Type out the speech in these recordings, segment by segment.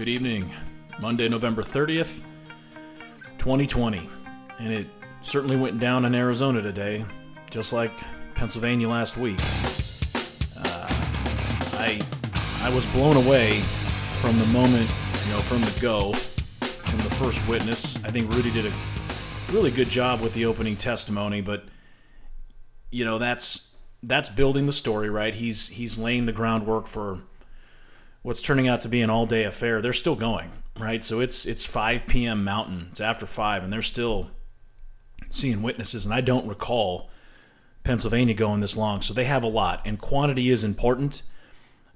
Good evening. Monday, November 30th, 2020. And it certainly went down in Arizona today, just like Pennsylvania last week. Uh, I, I was blown away from the moment, you know, from the go, from the first witness. I think Rudy did a really good job with the opening testimony, but, you know, that's that's building the story, right? He's he's laying the groundwork for what's turning out to be an all-day affair. They're still going, right? So it's it's 5 p.m. Mountain. It's after five, and they're still seeing witnesses. And I don't recall Pennsylvania going this long, so they have a lot. And quantity is important,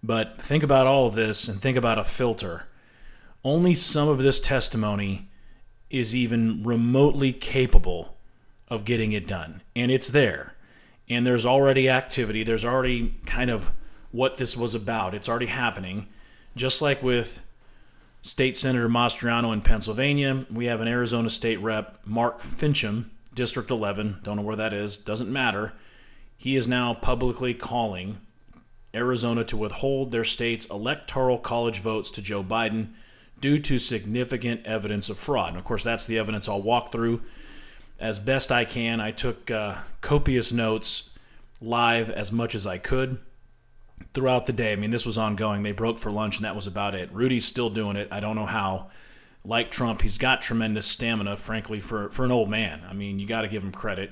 but think about all of this and think about a filter. Only some of this testimony is even remotely capable of getting it done, and it's there and there's already activity. There's already kind of what this was about. It's already happening. Just like with State Senator Mastriano in Pennsylvania, we have an Arizona State Rep, Mark Finchem, District 11. Don't know where that is. Doesn't matter. He is now publicly calling Arizona to withhold their state's electoral college votes to Joe Biden due to significant evidence of fraud. And of course, that's the evidence I'll walk through as best I can. I took uh, copious notes live as much as I could throughout the day. I mean, this was ongoing. They broke for lunch, and that was about it. Rudy's still doing it. I don't know how. Like Trump, he's got tremendous stamina, frankly, for, for an old man. I mean, you got to give him credit.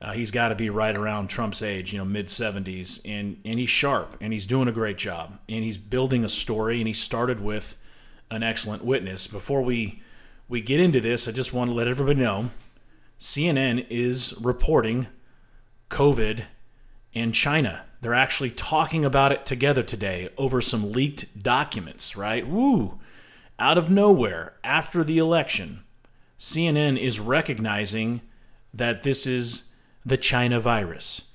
Uh, he's got to be right around Trump's age, you know, mid 70s, and and he's sharp and he's doing a great job and he's building a story and he started with an excellent witness. Before we we get into this, I just want to let everybody know CNN is reporting COVID and China. They're actually talking about it together today over some leaked documents, right? Woo! Out of nowhere, after the election, CNN is recognizing that this is the China virus.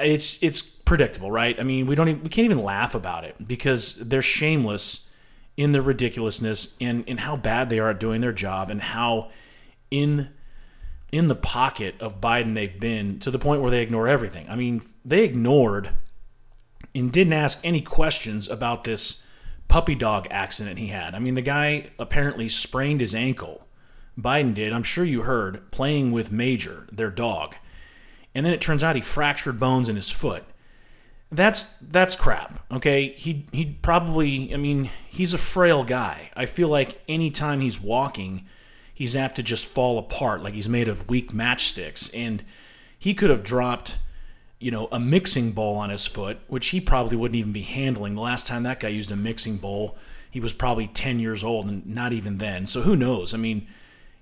It's it's predictable, right? I mean, we don't even, we can't even laugh about it because they're shameless in their ridiculousness and in how bad they are at doing their job and how in in the pocket of Biden they've been to the point where they ignore everything. I mean, they ignored and didn't ask any questions about this puppy dog accident he had. I mean, the guy apparently sprained his ankle. Biden did, I'm sure you heard, playing with Major, their dog. And then it turns out he fractured bones in his foot. That's that's crap. Okay? He he probably I mean, he's a frail guy. I feel like anytime he's walking, he's apt to just fall apart like he's made of weak matchsticks. And he could have dropped, you know, a mixing bowl on his foot, which he probably wouldn't even be handling. The last time that guy used a mixing bowl, he was probably 10 years old and not even then. So who knows? I mean,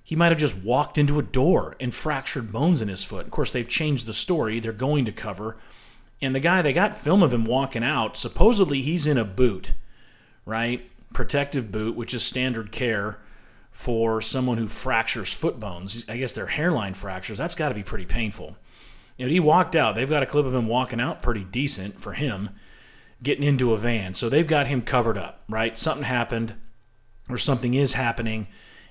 he might have just walked into a door and fractured bones in his foot. Of course, they've changed the story. They're going to cover. And the guy, they got film of him walking out. Supposedly, he's in a boot, right? Protective boot, which is standard care for someone who fractures foot bones. I guess they're hairline fractures. That's got to be pretty painful. You know, he walked out. They've got a clip of him walking out pretty decent for him, getting into a van. So they've got him covered up, right? Something happened or something is happening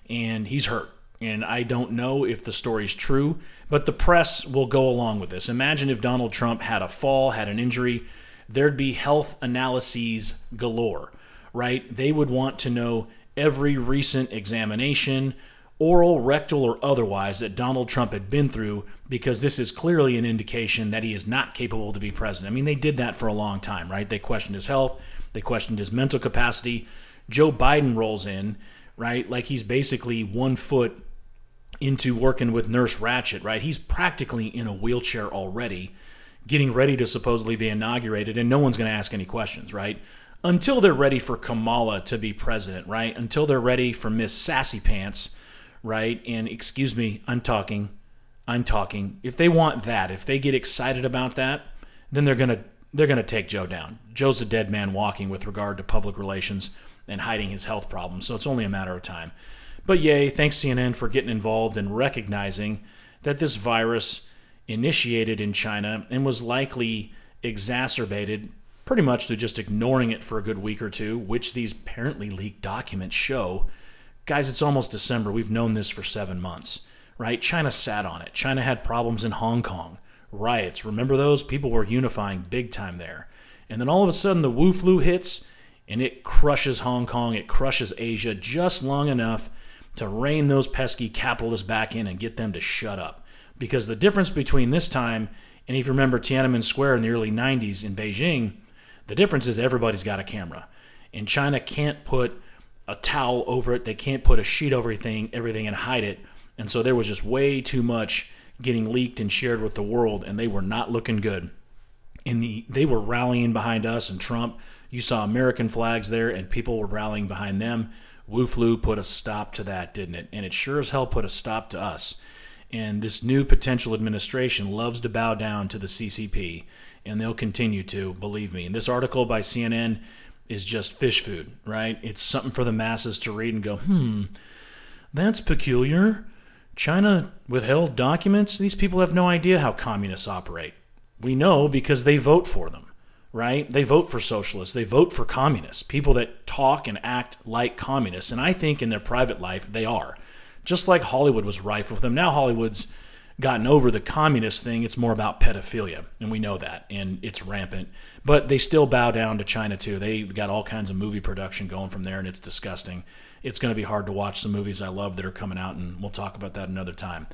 and he's hurt. And I don't know if the story's true, but the press will go along with this. Imagine if Donald Trump had a fall, had an injury, there'd be health analyses galore, right? They would want to know every recent examination, oral, rectal, or otherwise, that Donald Trump had been through because this is clearly an indication that he is not capable to be president. I mean, they did that for a long time, right? They questioned his health, they questioned his mental capacity. Joe Biden rolls in, right? Like he's basically one foot into working with Nurse Ratched, right? He's practically in a wheelchair already, getting ready to supposedly be inaugurated, and no one's going to ask any questions, right? Until they're ready for Kamala to be president, right? Until they're ready for Miss Sassy Pants, right? And excuse me, I'm talking. I'm talking. If they want that, if they get excited about that, then they're gonna they're gonna take Joe down. Joe's a dead man walking with regard to public relations and hiding his health problems, so it's only a matter of time. But yay, thanks CNN for getting involved and recognizing that this virus initiated in China and was likely exacerbated pretty much through just ignoring it for a good week or two, which these apparently leaked documents show. Guys, it's almost December. We've known this for seven months, right? China sat on it. China had problems in Hong Kong, riots. Remember those? People were unifying big time there. And then all of a sudden, the Wu flu hits, and it crushes Hong Kong, it crushes Asia just long enough to rein those pesky capitalists back in and get them to shut up. Because the difference between this time and if you remember Tiananmen Square in the early 90s in Beijing, the difference is everybody's got a camera. And China can't put a towel over it, they can't put a sheet over everything, everything and hide it. And so there was just way too much getting leaked and shared with the world, and they were not looking good. In the they were rallying behind us and Trump. You saw American flags there, and people were rallying behind them. Wu flu put a stop to that, didn't it? And it sure as hell put a stop to us. And this new potential administration loves to bow down to the CCP, and they'll continue to, believe me. And this article by CNN is just fish food, right? It's something for the masses to read and go, hmm, that's peculiar. China withheld documents. These people have no idea how communists operate. We know because they vote for them, right? They vote for socialists. They vote for communists, people that talk and act like communists. And I think in their private life, they are just like Hollywood was rife with them. Now Hollywood's gotten over the communist thing. It's more about pedophilia, and we know that, and it's rampant. But they still bow down to China too. They've got all kinds of movie production going from there, and it's disgusting. It's going to be hard to watch some movies I love that are coming out, and we'll talk about that another time.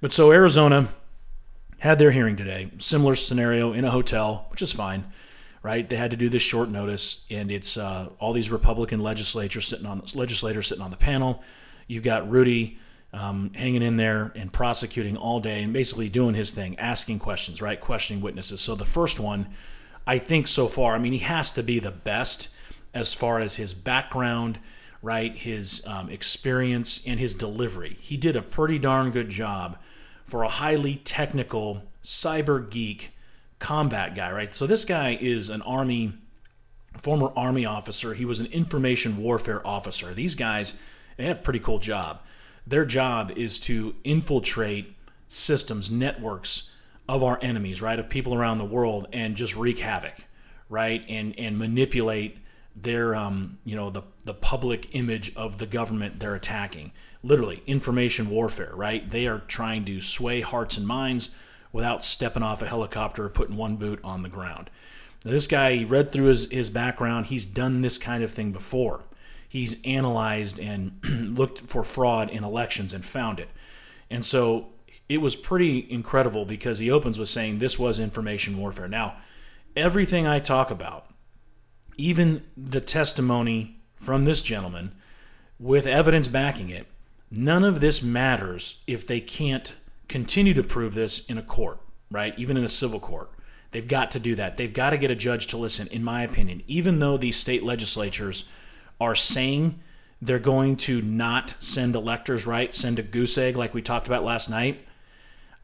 But so Arizona had their hearing today. Similar scenario in a hotel, which is fine, right? They had to do this short notice, and it's uh, all these Republican legislators sitting on legislators sitting on the panel. You've got Rudy um, hanging in there and prosecuting all day and basically doing his thing, asking questions, right? Questioning witnesses. So the first one, I think so far, I mean, he has to be the best as far as his background, right? His um, experience and his delivery. He did a pretty darn good job for a highly technical cyber geek combat guy, right? So this guy is an army, former army officer. He was an information warfare officer. These guys they have a pretty cool job. Their job is to infiltrate systems, networks of our enemies, right, of people around the world, and just wreak havoc, right, and and manipulate their um, you know the the public image of the government they're attacking. Literally, information warfare, right? They are trying to sway hearts and minds without stepping off a helicopter or putting one boot on the ground. Now, this guy, he read through his, his background. He's done this kind of thing before he's analyzed and looked for fraud in elections and found it. And so it was pretty incredible because he opens with saying this was information warfare. Now, everything I talk about, even the testimony from this gentleman with evidence backing it, none of this matters if they can't continue to prove this in a court, right? Even in a civil court. They've got to do that. They've got to get a judge to listen, in my opinion, even though these state legislatures are saying they're going to not send electors right, send a goose egg like we talked about last night,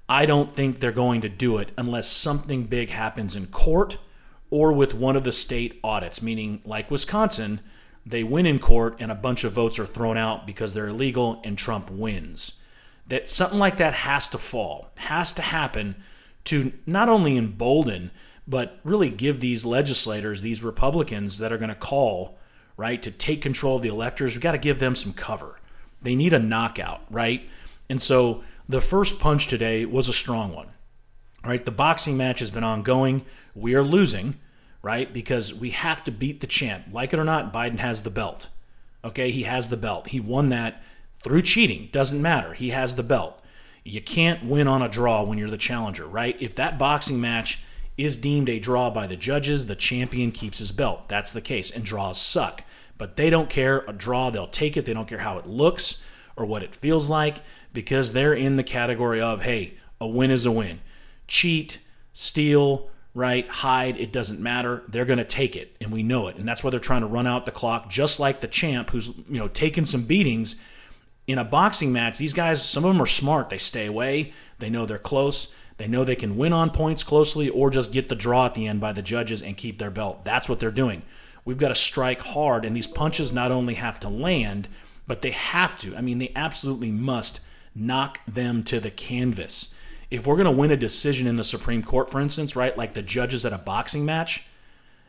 I don't think they're going to do it unless something big happens in court or with one of the state audits, meaning like Wisconsin, they win in court and a bunch of votes are thrown out because they're illegal and Trump wins. That something like that has to fall, has to happen to not only embolden, but really give these legislators, these Republicans that are going to call right, to take control of the electors, we've got to give them some cover. They need a knockout, right? And so the first punch today was a strong one, right? The boxing match has been ongoing. We are losing, right? Because we have to beat the champ. Like it or not, Biden has the belt. Okay, he has the belt. He won that through cheating. Doesn't matter. He has the belt. You can't win on a draw when you're the challenger, right? If that boxing match is deemed a draw by the judges, the champion keeps his belt. That's the case, and draws suck. But they don't care. A draw, they'll take it. They don't care how it looks or what it feels like because they're in the category of, hey, a win is a win. Cheat, steal, right, hide, it doesn't matter. They're going to take it, and we know it. And that's why they're trying to run out the clock, just like the champ who's, you know, taking some beatings. In a boxing match, these guys, some of them are smart. They stay away, they know they're close they know they can win on points closely or just get the draw at the end by the judges and keep their belt. That's what they're doing. We've got to strike hard, and these punches not only have to land, but they have to. I mean, they absolutely must knock them to the canvas. If we're going to win a decision in the Supreme Court, for instance, right, like the judges at a boxing match,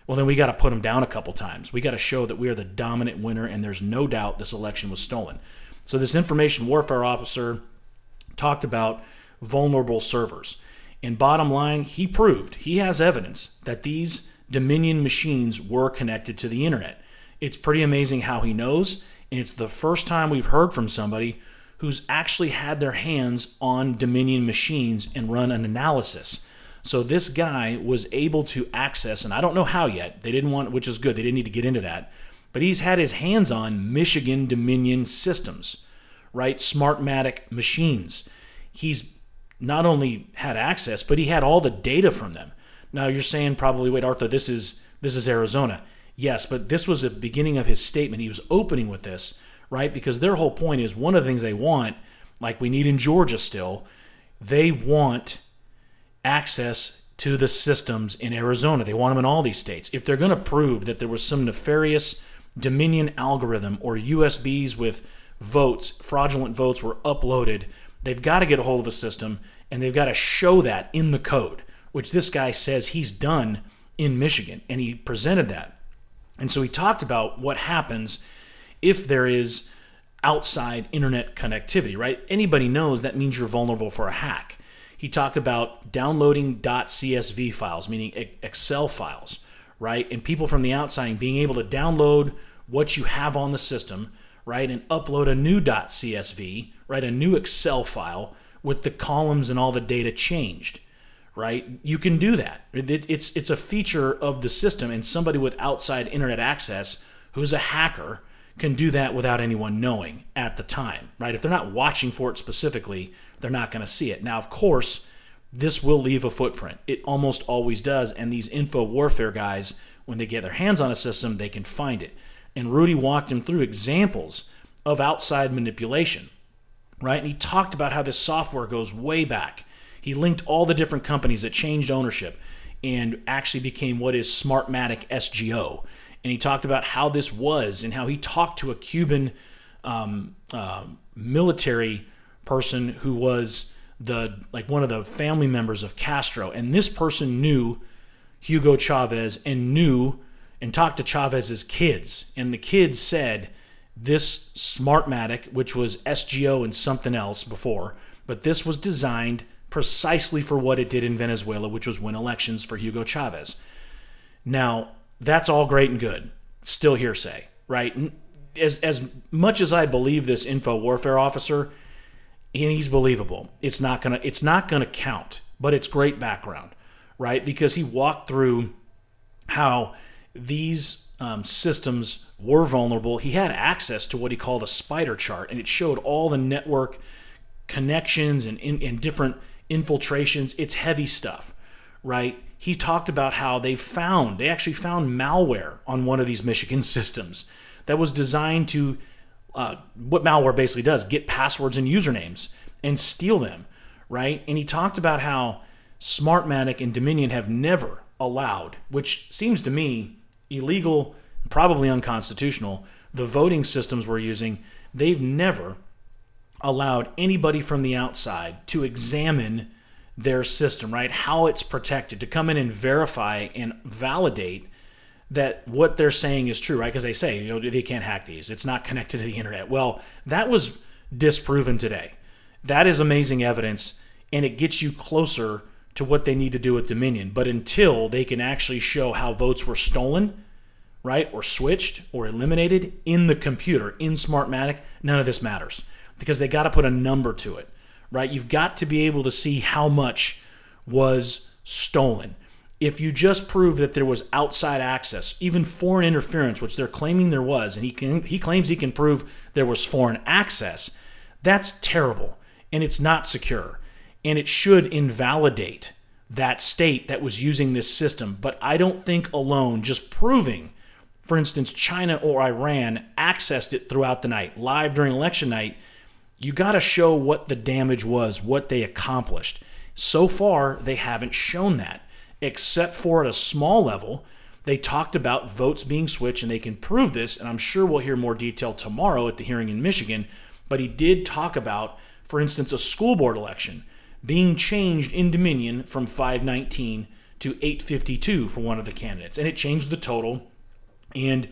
well, then we got to put them down a couple times. We got to show that we are the dominant winner, and there's no doubt this election was stolen. So, this information warfare officer talked about vulnerable servers. And bottom line, he proved, he has evidence that these Dominion machines were connected to the internet. It's pretty amazing how he knows. And it's the first time we've heard from somebody who's actually had their hands on Dominion machines and run an analysis. So this guy was able to access, and I don't know how yet. They didn't want, which is good. They didn't need to get into that. But he's had his hands on Michigan Dominion systems, right? Smartmatic machines. He's not only had access, but he had all the data from them. Now you're saying probably, wait, Arthur, this is this is Arizona. Yes, but this was the beginning of his statement. He was opening with this, right? Because their whole point is one of the things they want, like we need in Georgia still, they want access to the systems in Arizona. They want them in all these states. If they're going to prove that there was some nefarious Dominion algorithm or USBs with votes, fraudulent votes were uploaded, they've got to get a hold of a system and they've got to show that in the code, which this guy says he's done in Michigan. And he presented that. And so he talked about what happens if there is outside internet connectivity, right? Anybody knows that means you're vulnerable for a hack. He talked about downloading .csv files, meaning Excel files, right? And people from the outside being able to download what you have on the system, right, and upload a new .csv, right, a new Excel file with the columns and all the data changed, right? You can do that. it's it's a feature of the system, and somebody with outside internet access who's a hacker can do that without anyone knowing at the time, right? If they're not watching for it specifically, they're not going to see it. Now, of course, this will leave a footprint. It almost always does. And these info warfare guys, when they get their hands on a system, they can find it. And Rudy walked him through examples of outside manipulation, right? And he talked about how this software goes way back. He linked all the different companies that changed ownership and actually became what is Smartmatic SGO. And he talked about how this was and how he talked to a Cuban um, uh, military person who was the like one of the family members of Castro, and this person knew Hugo Chavez and knew and talked to Chavez's kids, and the kids said this Smartmatic, which was SGO and something else before, but this was designed precisely for what it did in Venezuela, which was win elections for Hugo Chavez. Now, that's all great and good. Still hearsay, right? As, as much as I believe this info warfare officer, and he's believable. It's not gonna it's not gonna count, but it's great background, right? Because he walked through how these um, systems were vulnerable. He had access to what he called a spider chart, and it showed all the network connections and, in, and different infiltrations. It's heavy stuff, right? He talked about how they found, they actually found malware on one of these Michigan systems that was designed to uh, what malware basically does get passwords and usernames and steal them, right? And he talked about how Smartmatic and Dominion have never allowed, which seems to me illegal, probably unconstitutional, the voting systems we're using, they've never allowed anybody from the outside to examine their system, right? How it's protected, to come in and verify and validate that what they're saying is true, right? Because they say, you know, they can't hack these. It's not connected to the internet. Well, that was disproven today. That is amazing evidence, and it gets you closer to what they need to do with Dominion. But until they can actually show how votes were stolen, right, or switched or eliminated in the computer, in Smartmatic, none of this matters because they got to put a number to it, right? You've got to be able to see how much was stolen if you just prove that there was outside access, even foreign interference, which they're claiming there was, and he can he claims he can prove there was foreign access, that's terrible and it's not secure. And it should invalidate that state that was using this system. But I don't think alone, just proving, for instance, China or Iran accessed it throughout the night, live during election night, you got to show what the damage was, what they accomplished. So far, they haven't shown that except for at a small level. They talked about votes being switched, and they can prove this. And I'm sure we'll hear more detail tomorrow at the hearing in Michigan. But he did talk about, for instance, a school board election being changed in Dominion from 519 to 852 for one of the candidates. And it changed the total. And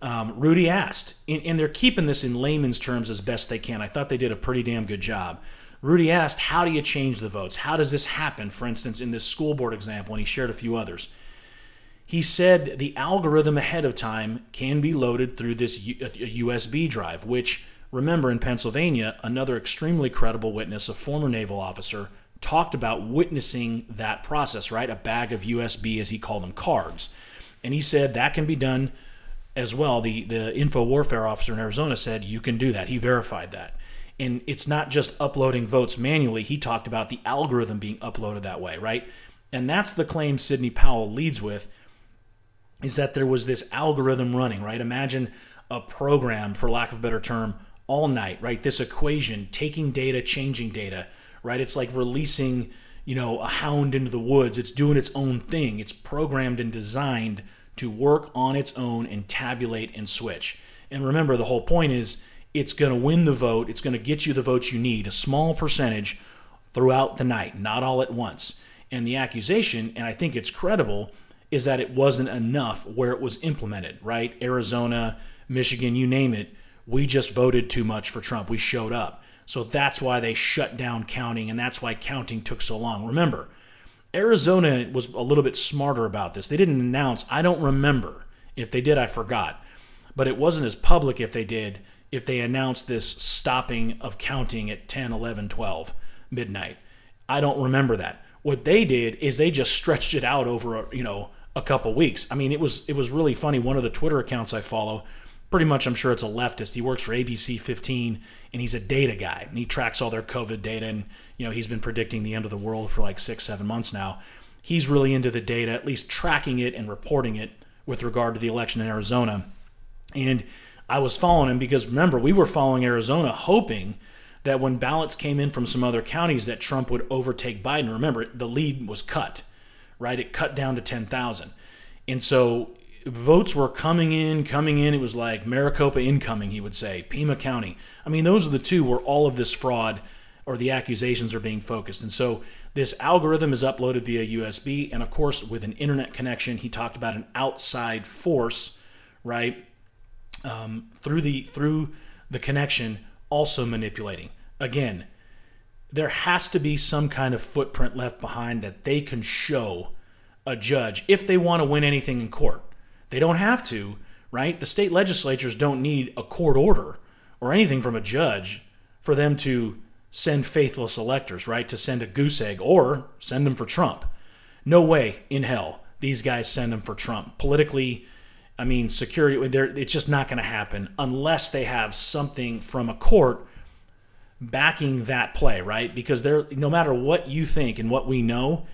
um, Rudy asked, and, and they're keeping this in layman's terms as best they can. I thought they did a pretty damn good job. Rudy asked, How do you change the votes? How does this happen, for instance, in this school board example? And he shared a few others. he said the algorithm ahead of time can be loaded through this USB drive, which, remember, in Pennsylvania, another extremely credible witness, a former naval officer, talked about witnessing that process, right? A bag of USB, as he called them, cards. And he said that can be done as well. The, the info warfare officer in Arizona said you can do that. He verified that. And it's not just uploading votes manually. He talked about the algorithm being uploaded that way, right? And that's the claim Sidney Powell leads with is that there was this algorithm running, right? Imagine a program, for lack of a better term, all night, right? This equation, taking data, changing data, right? It's like releasing, you know, a hound into the woods. It's doing its own thing. It's programmed and designed to work on its own and tabulate and switch. And remember, the whole point is it's going to win the vote. It's going to get you the votes you need, a small percentage throughout the night, not all at once. And the accusation, and I think it's credible, is that it wasn't enough where it was implemented, right? Arizona, Michigan, you name it. We just voted too much for Trump. We showed up. So that's why they shut down counting, and that's why counting took so long. Remember, Arizona was a little bit smarter about this. They didn't announce, I don't remember. If they did, I forgot. But it wasn't as public if they did, if they announced this stopping of counting at 10, 11, 12 midnight. I don't remember that. What they did is they just stretched it out over, you know, a couple weeks. I mean, it was it was really funny. One of the Twitter accounts I follow, pretty much I'm sure it's a leftist. He works for ABC 15 and he's a data guy and he tracks all their COVID data and you know he's been predicting the end of the world for like six seven months now. He's really into the data, at least tracking it and reporting it with regard to the election in Arizona. And I was following him because remember we were following Arizona hoping that when ballots came in from some other counties that Trump would overtake Biden. Remember the lead was cut right? It cut down to 10,000. And so votes were coming in, coming in. It was like Maricopa incoming, he would say, Pima County. I mean, those are the two where all of this fraud or the accusations are being focused. And so this algorithm is uploaded via USB. And of course, with an internet connection, he talked about an outside force, right? Um, through the through the connection also manipulating. Again, there has to be some kind of footprint left behind that they can show a judge if they want to win anything in court. They don't have to, right? The state legislatures don't need a court order or anything from a judge for them to send faithless electors, right? To send a goose egg or send them for Trump. No way in hell these guys send them for Trump. Politically, I mean, security, it's just not going to happen unless they have something from a court backing that play, right? Because there, no matter what you think and what we know,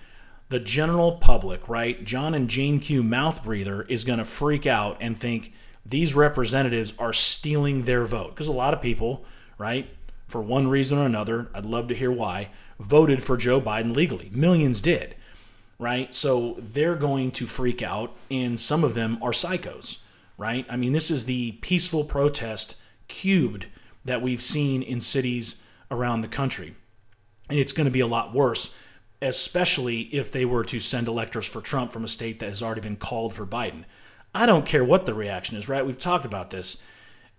the general public, right? John and Jane Q mouth breather is going to freak out and think these representatives are stealing their vote. Because a lot of people, right, for one reason or another, I'd love to hear why, voted for Joe Biden legally. Millions did, right? So they're going to freak out, and some of them are psychos, right? I mean, this is the peaceful protest cubed that we've seen in cities around the country. And it's going to be a lot worse, especially if they were to send electors for Trump from a state that has already been called for Biden. I don't care what the reaction is, right? We've talked about this.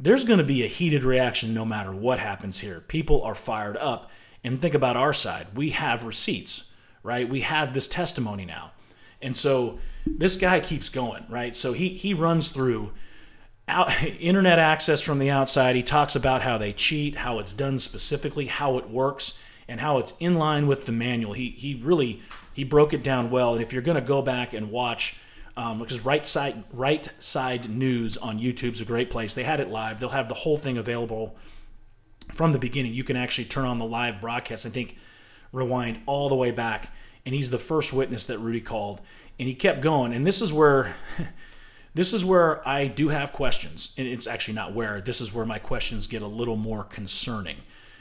There's going to be a heated reaction no matter what happens here. People are fired up. And think about our side. We have receipts, right? We have this testimony now. And so this guy keeps going, right? So he, he runs through out, internet access from the outside. He talks about how they cheat, how it's done specifically, how it works, and how it's in line with the manual. He he really he broke it down well. And if you're going to go back and watch, um, because right side right side news on YouTube's a great place. They had it live. They'll have the whole thing available from the beginning. You can actually turn on the live broadcast. I think rewind all the way back, and he's the first witness that Rudy called, and he kept going. And this is where. This is where I do have questions, and it's actually not where. This is where my questions get a little more concerning.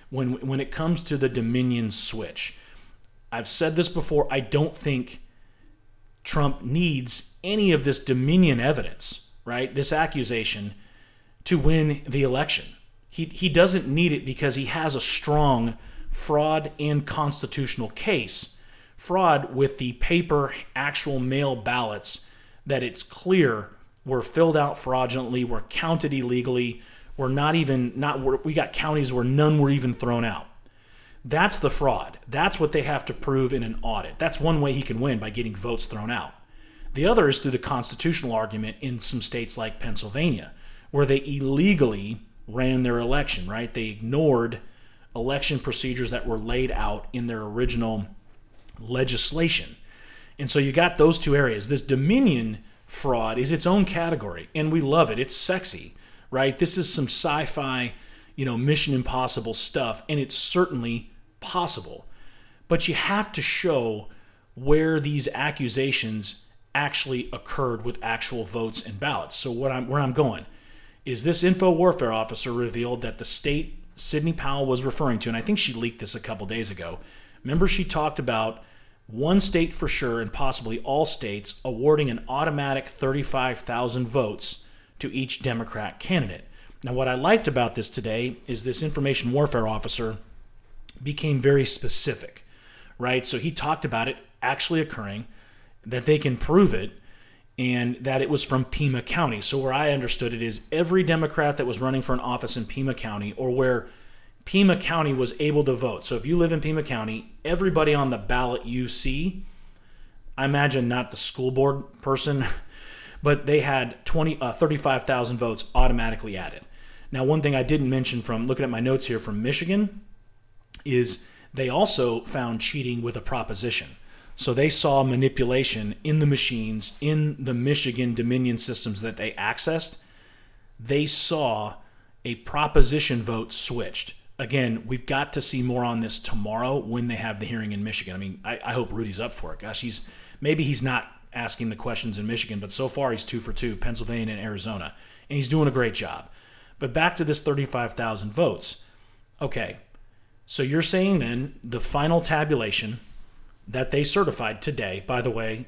When when it comes to the Dominion switch, I've said this before. I don't think Trump needs any of this Dominion evidence, right? This accusation to win the election. He he doesn't need it because he has a strong fraud and constitutional case. Fraud with the paper actual mail ballots that it's clear were filled out fraudulently, were counted illegally, were not even not we got counties where none were even thrown out. That's the fraud. That's what they have to prove in an audit. That's one way he can win by getting votes thrown out. The other is through the constitutional argument in some states like Pennsylvania, where they illegally ran their election, right? They ignored election procedures that were laid out in their original legislation. And so you got those two areas. This Dominion fraud is its own category, and we love it. It's sexy, right? This is some sci fi, you know, Mission Impossible stuff, and it's certainly possible. But you have to show where these accusations actually occurred with actual votes and ballots. So what I'm where I'm going is this info warfare officer revealed that the state Sidney Powell was referring to, and I think she leaked this a couple days ago. Remember, she talked about one state for sure, and possibly all states, awarding an automatic 35,000 votes to each Democrat candidate. Now, what I liked about this today is this information warfare officer became very specific, right? So he talked about it actually occurring, that they can prove it, and that it was from Pima County. So, where I understood it is every Democrat that was running for an office in Pima County or where Pima County was able to vote. So, if you live in Pima County, everybody on the ballot you see, I imagine not the school board person, but they had 20, uh, 35,000 votes automatically added. Now, one thing I didn't mention from looking at my notes here from Michigan is they also found cheating with a proposition. So they saw manipulation in the machines, in the Michigan Dominion systems that they accessed. They saw a proposition vote switched. Again, we've got to see more on this tomorrow when they have the hearing in Michigan. I mean, I, I hope Rudy's up for it. Gosh, he's maybe he's not asking the questions in Michigan, but so far he's two for two, Pennsylvania and Arizona, and he's doing a great job. But back to this 35,000 votes. Okay, so you're saying then the final tabulation that they certified today. By the way,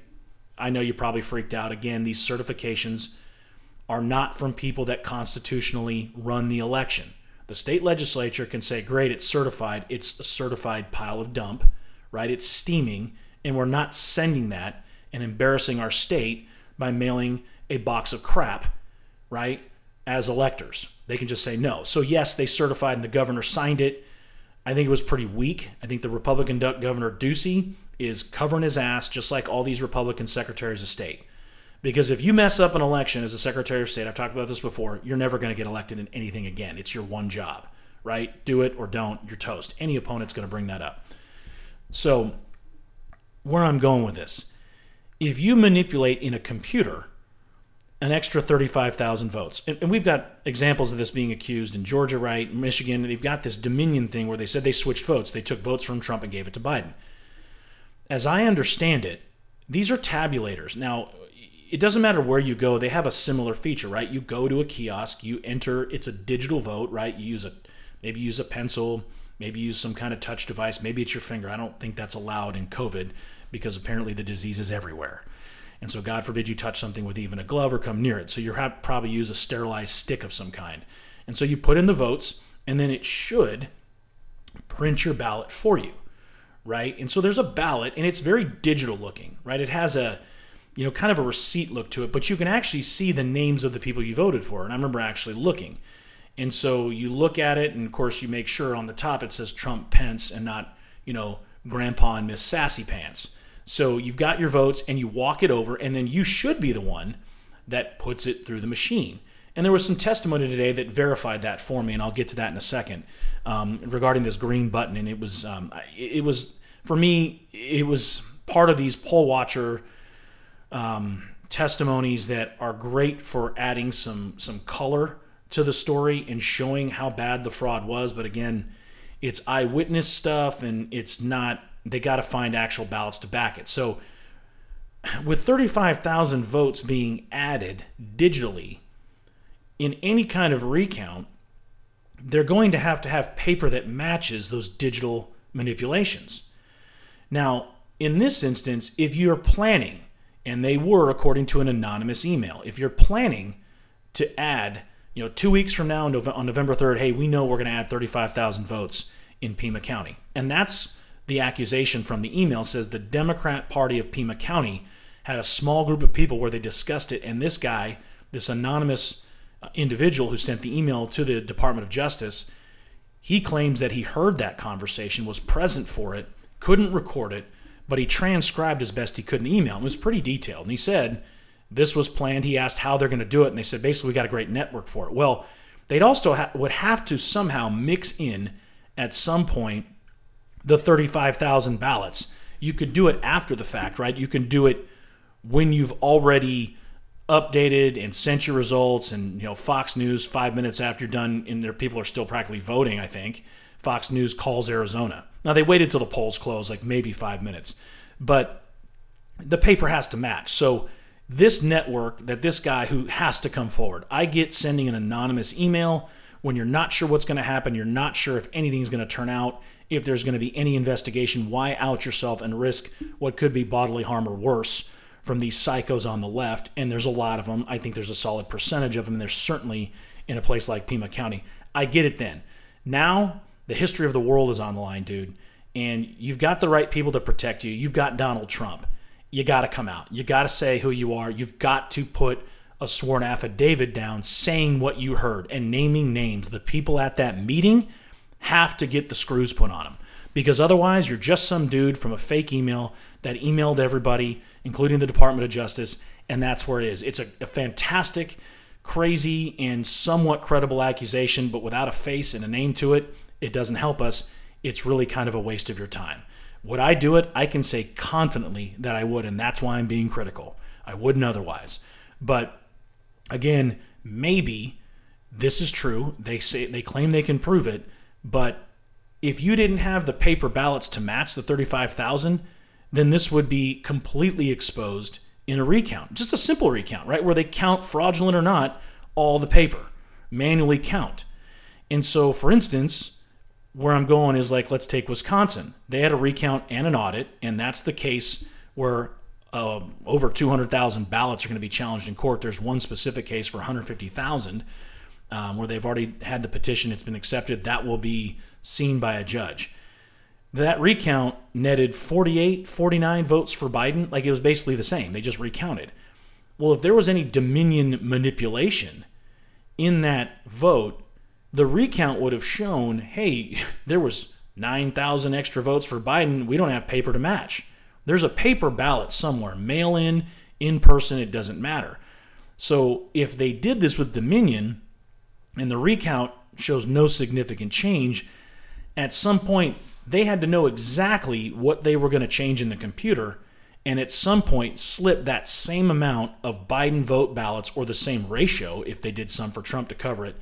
I know you probably freaked out. Again, these certifications are not from people that constitutionally run the election. The state legislature can say, great, it's certified. It's a certified pile of dump, right? It's steaming, and we're not sending that and embarrassing our state by mailing a box of crap, right, as electors. They can just say no. So, yes, they certified and the governor signed it. I think it was pretty weak. I think the Republican Governor Ducey is covering his ass just like all these Republican secretaries of state. Because if you mess up an election as a secretary of state, I've talked about this before, you're never going to get elected in anything again. It's your one job, right? Do it or don't, you're toast. Any opponent's going to bring that up. So, where I'm going with this, if you manipulate in a computer an extra 35,000 votes, and, we've got examples of this being accused in Georgia, right? Michigan, they've got this Dominion thing where they said they switched votes. They took votes from Trump and gave it to Biden as I understand it, these are tabulators. Now, it doesn't matter where you go, they have a similar feature, right? You go to a kiosk, you enter, it's a digital vote, right? You use a maybe use a pencil, maybe use some kind of touch device, maybe it's your finger. I don't think that's allowed in COVID because apparently the disease is everywhere. And so, God forbid you touch something with even a glove or come near it. So, you have probably use a sterilized stick of some kind. And so, you put in the votes, and then it should print your ballot for you right? And so there's a ballot, and it's very digital looking, right? It has a, you know, kind of a receipt look to it, but you can actually see the names of the people you voted for. And I remember actually looking. And so you look at it, and of course, you make sure on the top it says Trump Pence and not, you know, Grandpa and Miss Sassy Pants. So you've got your votes, and you walk it over, and then you should be the one that puts it through the machine. And there was some testimony today that verified that for me, and I'll get to that in a second um, regarding this green button. And it was um, it was for me, it was part of these poll watcher um, testimonies that are great for adding some some color to the story and showing how bad the fraud was. But again, it's eyewitness stuff, and it's not. They got to find actual ballots to back it. So, with 35,000 votes being added digitally in any kind of recount, they're going to have to have paper that matches those digital manipulations. Now, in this instance, if you're planning, and they were according to an anonymous email, if you're planning to add, you know, two weeks from now on November 3rd, hey, we know we're going to add 35,000 votes in Pima County. And that's the accusation from the email says the Democrat Party of Pima County had a small group of people where they discussed it, and this guy, this anonymous uh, individual who sent the email to the Department of Justice, he claims that he heard that conversation, was present for it, couldn't record it, but he transcribed as best he could in the email. It was pretty detailed. And he said, this was planned. He asked how they're going to do it. And they said, basically, we got a great network for it. Well, they'd also ha- would have to somehow mix in at some point the 35,000 ballots. You could do it after the fact, right? You can do it when you've already updated and sent your results and you know Fox News 5 minutes after you're done and their people are still practically voting, I think. Fox News calls Arizona. Now they waited till the polls closed like maybe 5 minutes. But the paper has to match. So this network that this guy who has to come forward. I get sending an anonymous email when you're not sure what's going to happen, you're not sure if anything's going to turn out, if there's going to be any investigation, why out yourself and risk what could be bodily harm or worse from these psychos on the left? And there's a lot of them. I think there's a solid percentage of them. And there's certainly in a place like Pima County. I get it then. Now, the history of the world is on the line, dude. And you've got the right people to protect you. You've got Donald Trump you got to come out. You got to say who you are. You've got to put a sworn affidavit down saying what you heard and naming names. The people at that meeting have to get the screws put on them because otherwise you're just some dude from a fake email that emailed everybody, including the Department of Justice, and that's where it is. It's a, a fantastic, crazy, and somewhat credible accusation, but without a face and a name to it, it doesn't help us. It's really kind of a waste of your time. Would I do it? I can say confidently that I would, and that's why I'm being critical. I wouldn't otherwise. But again, maybe this is true. They say they claim they can prove it, but if you didn't have the paper ballots to match the 35,000, then this would be completely exposed in a recount. Just a simple recount, right? Where they count fraudulent or not all the paper, manually count. And so, for instance, where I'm going is like, let's take Wisconsin. They had a recount and an audit, and that's the case where uh, over 200,000 ballots are going to be challenged in court. There's one specific case for 150,000 um, where they've already had the petition, it's been accepted. That will be seen by a judge. That recount netted 48, 49 votes for Biden. Like it was basically the same. They just recounted. Well, if there was any Dominion manipulation in that vote, the recount would have shown, hey, there was 9,000 extra votes for Biden. We don't have paper to match. There's a paper ballot somewhere, mail in, in person, it doesn't matter. So if they did this with Dominion and the recount shows no significant change, at some point they had to know exactly what they were going to change in the computer and at some point slip that same amount of Biden vote ballots or the same ratio if they did some for Trump to cover it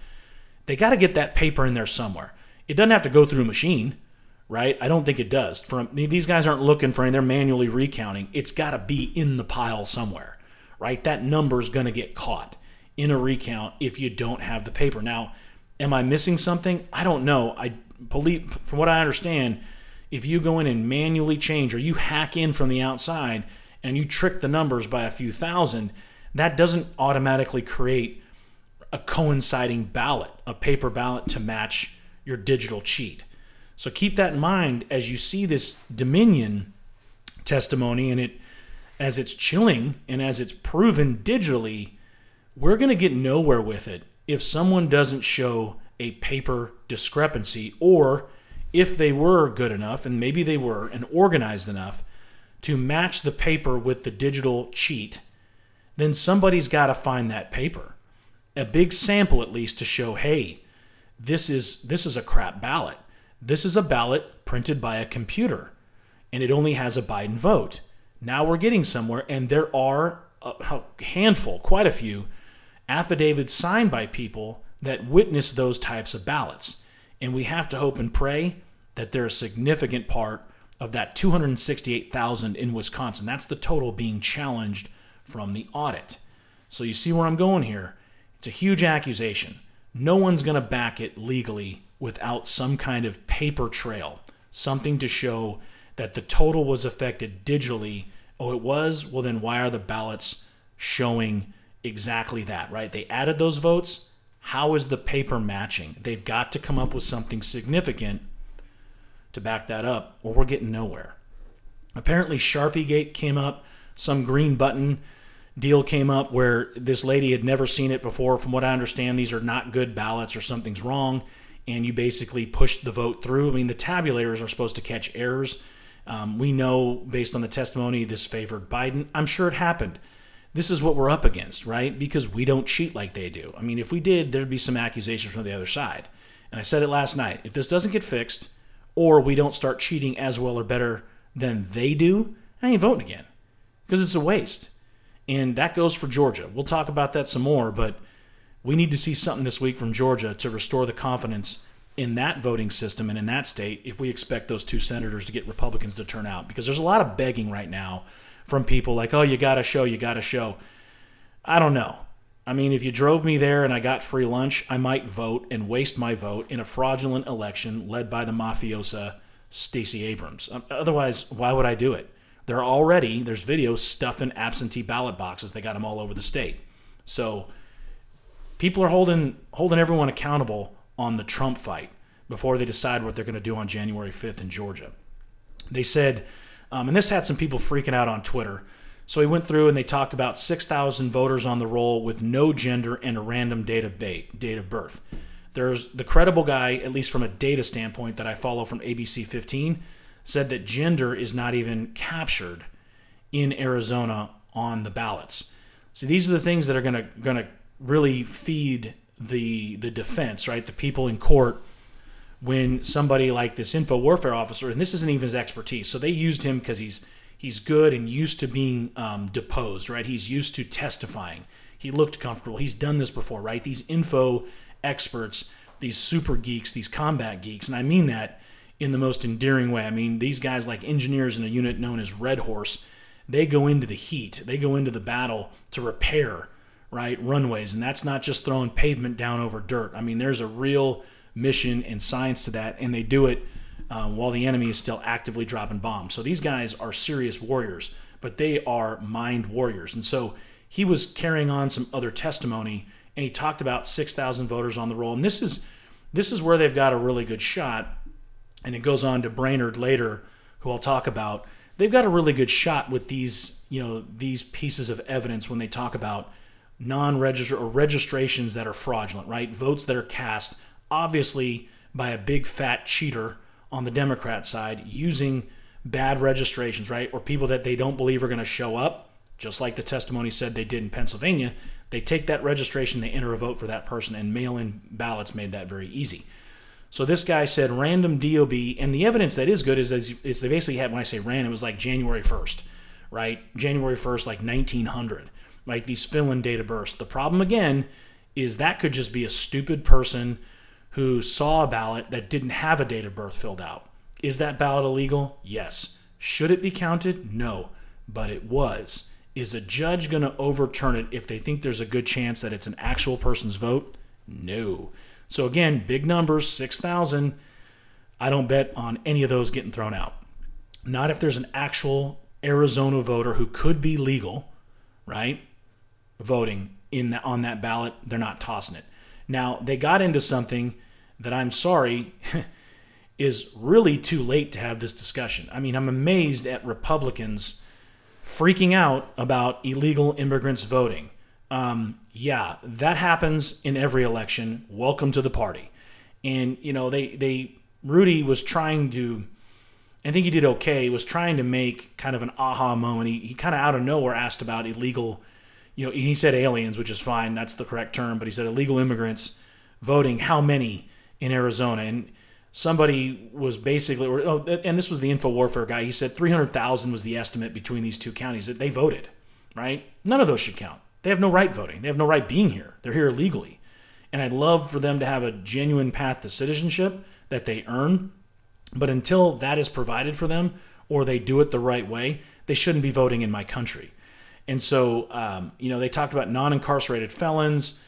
they got to get that paper in there somewhere. It doesn't have to go through a machine, right? I don't think it does. From these guys aren't looking for any; they're manually recounting. It's got to be in the pile somewhere, right? That number is going to get caught in a recount if you don't have the paper. Now, am I missing something? I don't know. I believe, from what I understand, if you go in and manually change or you hack in from the outside and you trick the numbers by a few thousand, that doesn't automatically create a coinciding ballot, a paper ballot to match your digital cheat. So keep that in mind as you see this Dominion testimony and it as it's chilling and as it's proven digitally, we're going to get nowhere with it if someone doesn't show a paper discrepancy or if they were good enough and maybe they were and organized enough to match the paper with the digital cheat, then somebody's got to find that paper a big sample at least to show, hey, this is this is a crap ballot. This is a ballot printed by a computer, and it only has a Biden vote. Now we're getting somewhere, and there are a handful, quite a few, affidavits signed by people that witness those types of ballots. And we have to hope and pray that they're a significant part of that 268,000 in Wisconsin. That's the total being challenged from the audit. So you see where I'm going here. It's a huge accusation. No one's going to back it legally without some kind of paper trail, something to show that the total was affected digitally. Oh, it was? Well, then why are the ballots showing exactly that, right? They added those votes. How is the paper matching? They've got to come up with something significant to back that up, or we're getting nowhere. Apparently, Sharpie Gate came up, some green button deal came up where this lady had never seen it before. From what I understand, these are not good ballots or something's wrong. And you basically pushed the vote through. I mean, the tabulators are supposed to catch errors. Um, we know based on the testimony this favored Biden. I'm sure it happened. This is what we're up against, right? Because we don't cheat like they do. I mean, if we did, there'd be some accusations from the other side. And I said it last night. If this doesn't get fixed, or we don't start cheating as well or better than they do, I ain't voting again because it's a waste. And that goes for Georgia. We'll talk about that some more, but we need to see something this week from Georgia to restore the confidence in that voting system and in that state if we expect those two senators to get Republicans to turn out. Because there's a lot of begging right now from people like, oh, you got to show, you got to show. I don't know. I mean, if you drove me there and I got free lunch, I might vote and waste my vote in a fraudulent election led by the mafiosa Stacey Abrams. Um, otherwise, why would I do it? They're already, there's videos stuffing absentee ballot boxes. They got them all over the state. So people are holding holding everyone accountable on the Trump fight before they decide what they're going to do on January 5th in Georgia. They said, um, and this had some people freaking out on Twitter. So he went through and they talked about 6,000 voters on the roll with no gender and a random date of, date, date of birth. There's the credible guy, at least from a data standpoint, that I follow from ABC 15, said that gender is not even captured in Arizona on the ballots. See, these are the things that are going to going to really feed the the defense, right? The people in court when somebody like this info warfare officer, and this isn't even his expertise, so they used him because he's he's good and used to being um, deposed, right? He's used to testifying. He looked comfortable. He's done this before, right? These info experts, these super geeks, these combat geeks, and I mean that in the most endearing way. I mean, these guys, like engineers in a unit known as Red Horse, they go into the heat, they go into the battle to repair, right, runways. And that's not just throwing pavement down over dirt. I mean, there's a real mission and science to that, and they do it uh, while the enemy is still actively dropping bombs. So these guys are serious warriors, but they are mind warriors. And so he was carrying on some other testimony, and he talked about 6,000 voters on the roll. And this is this is where they've got a really good shot. And it goes on to Braynard later, who I'll talk about. They've got a really good shot with these, you know, these pieces of evidence when they talk about non-register or registrations that are fraudulent, right? Votes that are cast obviously by a big fat cheater on the Democrat side using bad registrations, right? Or people that they don't believe are going to show up, just like the testimony said they did in Pennsylvania. They take that registration, they enter a vote for that person, and mail in ballots made that very easy. So this guy said random DOB, and the evidence that is good is, is they basically had, when I say ran, it was like January 1st, right? January 1st, like 1900, like these fill in of birth. The problem again is that could just be a stupid person who saw a ballot that didn't have a date of birth filled out. Is that ballot illegal? Yes. Should it be counted? No. But it was. Is a judge going to overturn it if they think there's a good chance that it's an actual person's vote? No. So again, big numbers, 6,000. I don't bet on any of those getting thrown out. Not if there's an actual Arizona voter who could be legal, right? Voting in the, on that ballot, they're not tossing it. Now, they got into something that I'm sorry is really too late to have this discussion. I mean, I'm amazed at Republicans freaking out about illegal immigrants voting. Um, yeah, that happens in every election. Welcome to the party. And you know, they they Rudy was trying to. I think he did okay. Was trying to make kind of an aha moment. He, he kind of out of nowhere asked about illegal, you know, he said aliens, which is fine. That's the correct term. But he said illegal immigrants voting. How many? In Arizona. And somebody was basically, oh, and this was the info warfare guy. He said 300,000 was the estimate between these two counties that they voted, right? None of those should count. They have no right voting. They have no right being here. They're here illegally. And I'd love for them to have a genuine path to citizenship that they earn. But until that is provided for them or they do it the right way, they shouldn't be voting in my country. And so, um, you know, they talked about non incarcerated felons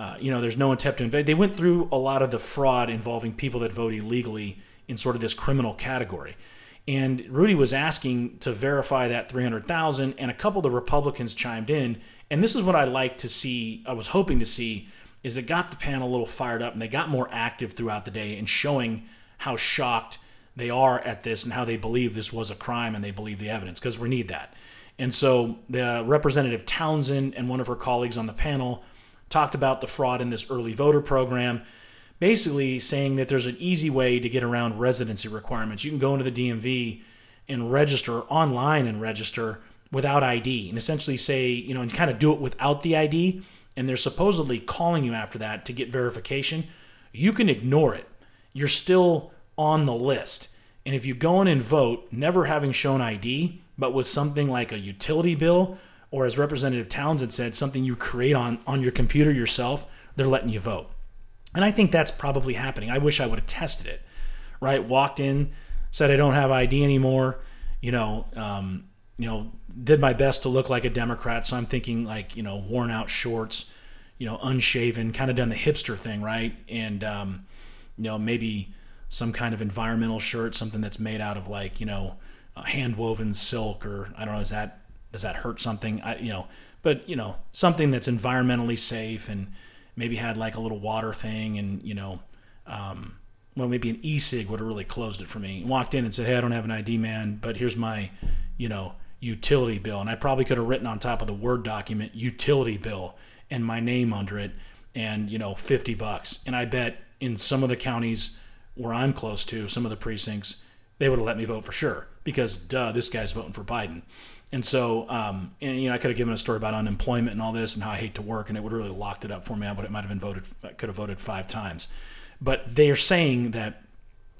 uh, you know, there's no intent to invade. They went through a lot of the fraud involving people that vote illegally in sort of this criminal category. And Rudy was asking to verify that 300,000, and a couple of the Republicans chimed in. And this is what I like to see, I was hoping to see, is it got the panel a little fired up and they got more active throughout the day in showing how shocked they are at this and how they believe this was a crime and they believe the evidence, because we need that. And so the Representative Townsend and one of her colleagues on the panel talked about the fraud in this early voter program, basically saying that there's an easy way to get around residency requirements. You can go into the DMV and register online and register without ID and essentially say, you know, and kind of do it without the ID, and they're supposedly calling you after that to get verification, you can ignore it. You're still on the list. And if you go in and vote, never having shown ID, but with something like a utility bill, or as Representative Townsend said, something you create on, on your computer yourself, they're letting you vote. And I think that's probably happening. I wish I would have tested it, right? Walked in, said I don't have ID anymore, you know, um, you know, did my best to look like a Democrat. So I'm thinking like, you know, worn out shorts, you know, unshaven, kind of done the hipster thing, right? And, um, you know, maybe some kind of environmental shirt, something that's made out of like, you know, hand woven silk or I don't know, is that, does that hurt something? I, you know, but, you know, something that's environmentally safe and maybe had like a little water thing and, you know, um, well, maybe an e-cig would have really closed it for me. Walked in and said, "Hey, I don't have an ID, man, but here's my, you know, utility bill." And I probably could have written on top of the Word document "utility bill" and my name under it, and you know, fifty bucks. And I bet in some of the counties where I'm close to, some of the precincts, they would have let me vote for sure because, duh, this guy's voting for Biden. And so, um, and you know, I could have given a story about unemployment and all this and how I hate to work, and it would really locked it up for me. But it might have been voted, I could have voted five times. But they are saying that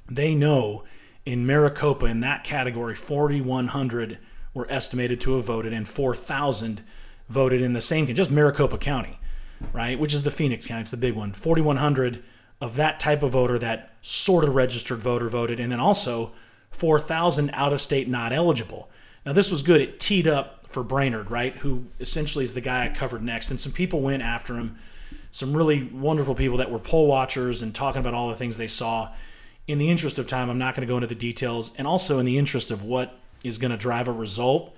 they know in Maricopa, in that category, 4,100 were estimated to have voted, and 4,000 voted in the same, just Maricopa County, right? Which is the Phoenix County, it's the big one. 4,100 of that type of voter, that sort of registered voter voted, and then also 4,000 out of state not eligible. Now, this was good. It teed up for Braynard, right? Who essentially is the guy I covered next. And some people went after him some really wonderful people that were poll watchers and talking about all the things they saw. In the interest of time, I'm not going to go into the details, and also in the interest of what is going to drive a result.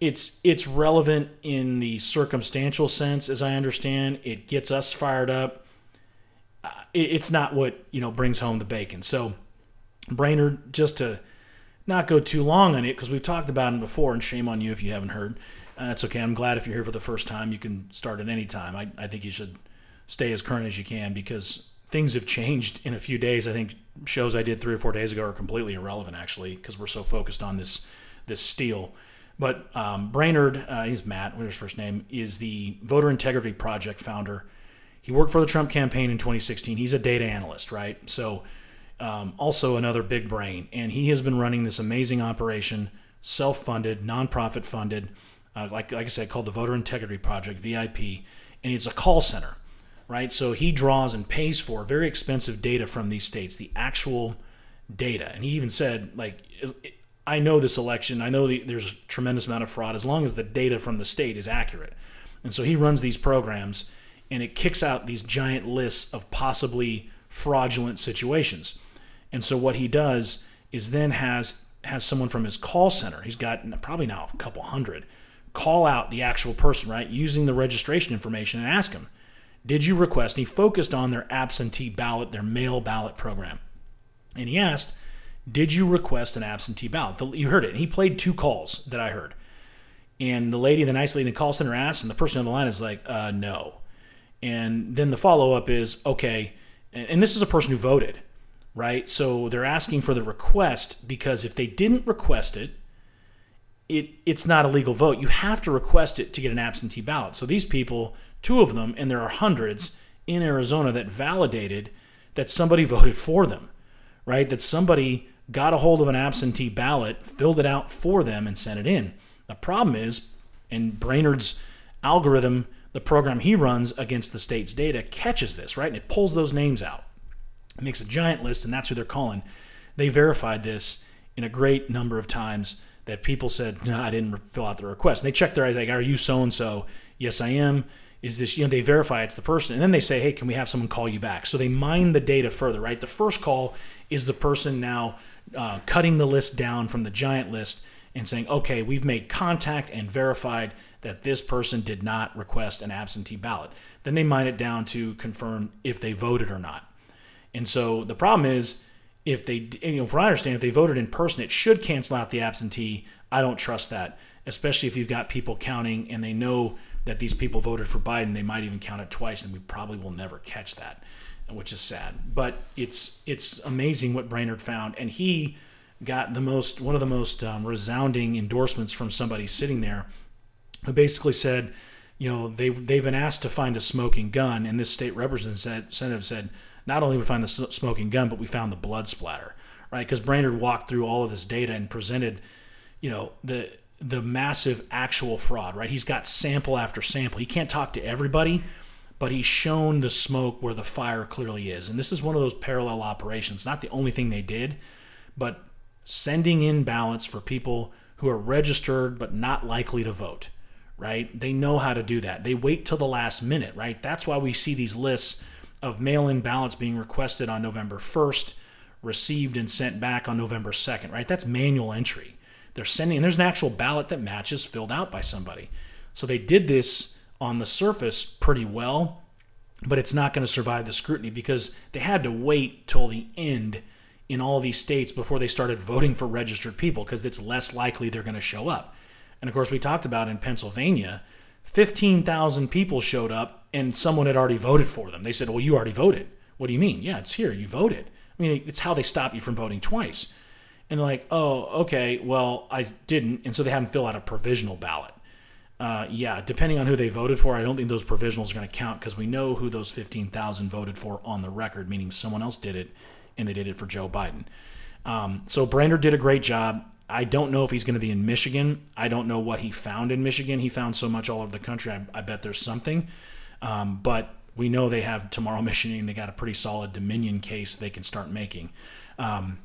It's it's relevant in the circumstantial sense, as I understand. It gets us fired up. Uh, it's not what you know brings home the bacon. So, Braynard, just to not go too long on it, because we've talked about him before, and shame on you if you haven't heard. Uh, that's okay. I'm glad if you're here for the first time, you can start at any time. I, I think you should stay as current as you can because things have changed in a few days. I think shows I did three or four days ago are completely irrelevant actually because we're so focused on this this steal. But um, Braynard, uh, he's Matt, what's his first name, is the Voter Integrity Project founder. He worked for the Trump campaign in 2016. He's a data analyst, right? So, um, also another big brain. And he has been running this amazing operation, self funded, nonprofit funded, uh, like, like I said, called the Voter Integrity Project, VIP. And it's a call center right? So he draws and pays for very expensive data from these states, the actual data. And he even said, like, I know this election, I know the, there's a tremendous amount of fraud as long as the data from the state is accurate. And so he runs these programs and it kicks out these giant lists of possibly fraudulent situations. And so what he does is then has has someone from his call center. He's got probably now a couple hundred call out the actual person, right, using the registration information and ask him, did you request? And he focused on their absentee ballot, their mail ballot program. And he asked, Did you request an absentee ballot? You heard it. And he played two calls that I heard. And the lady, the nice lady in the call center asked, and the person on the line is like, uh, No. And then the follow up is, Okay. And this is a person who voted, right? So they're asking for the request because if they didn't request it, it it's not a legal vote. You have to request it to get an absentee ballot. So these people two of them, and there are hundreds in Arizona that validated that somebody voted for them, right? That somebody got a hold of an absentee ballot, filled it out for them, and sent it in. The problem is, in Braynard's algorithm, the program he runs against the state's data catches this, right? And it pulls those names out, makes a giant list, and that's who they're calling. They verified this in a great number of times that people said, no, I didn't fill out the request. And they checked their, eyes, like, are you so and so? Yes, I am is this you know they verify it's the person and then they say hey can we have someone call you back so they mine the data further right the first call is the person now uh, cutting the list down from the giant list and saying okay we've made contact and verified that this person did not request an absentee ballot then they mine it down to confirm if they voted or not and so the problem is if they you know from i understand if they voted in person it should cancel out the absentee i don't trust that especially if you've got people counting and they know that these people voted for Biden, they might even count it twice, and we probably will never catch that, which is sad. But it's it's amazing what Braynard found, and he got the most one of the most um, resounding endorsements from somebody sitting there, who basically said, you know, they they've been asked to find a smoking gun, and this state representative said, not only we find the smoking gun, but we found the blood splatter, right? Because Braynard walked through all of this data and presented, you know, the the massive actual fraud, right? He's got sample after sample. He can't talk to everybody, but he's shown the smoke where the fire clearly is. And this is one of those parallel operations. Not the only thing they did, but sending in ballots for people who are registered but not likely to vote, right? They know how to do that. They wait till the last minute, right? That's why we see these lists of mail in ballots being requested on November 1st, received and sent back on November 2nd, right? That's manual entry. They're sending, and there's an actual ballot that matches filled out by somebody. So they did this on the surface pretty well, but it's not going to survive the scrutiny because they had to wait till the end in all these states before they started voting for registered people because it's less likely they're going to show up. And of course, we talked about in Pennsylvania, 15,000 people showed up and someone had already voted for them. They said, Well, you already voted. What do you mean? Yeah, it's here. You voted. I mean, it's how they stop you from voting twice. And they're like, Oh, okay, well, I didn't. And so they have them fill out a provisional ballot. Uh, yeah, depending on who they voted for, I don't think those provisionals are going to count because we know who those 15,000 voted for on the record, meaning someone else did it and they did it for Joe Biden. Um, so Braynard did a great job. I don't know if he's going to be in Michigan. I don't know what he found in Michigan. He found so much all over the country. I, I bet there's something. Um, but we know they have tomorrow missioning. They got a pretty solid Dominion case they can start making. Um,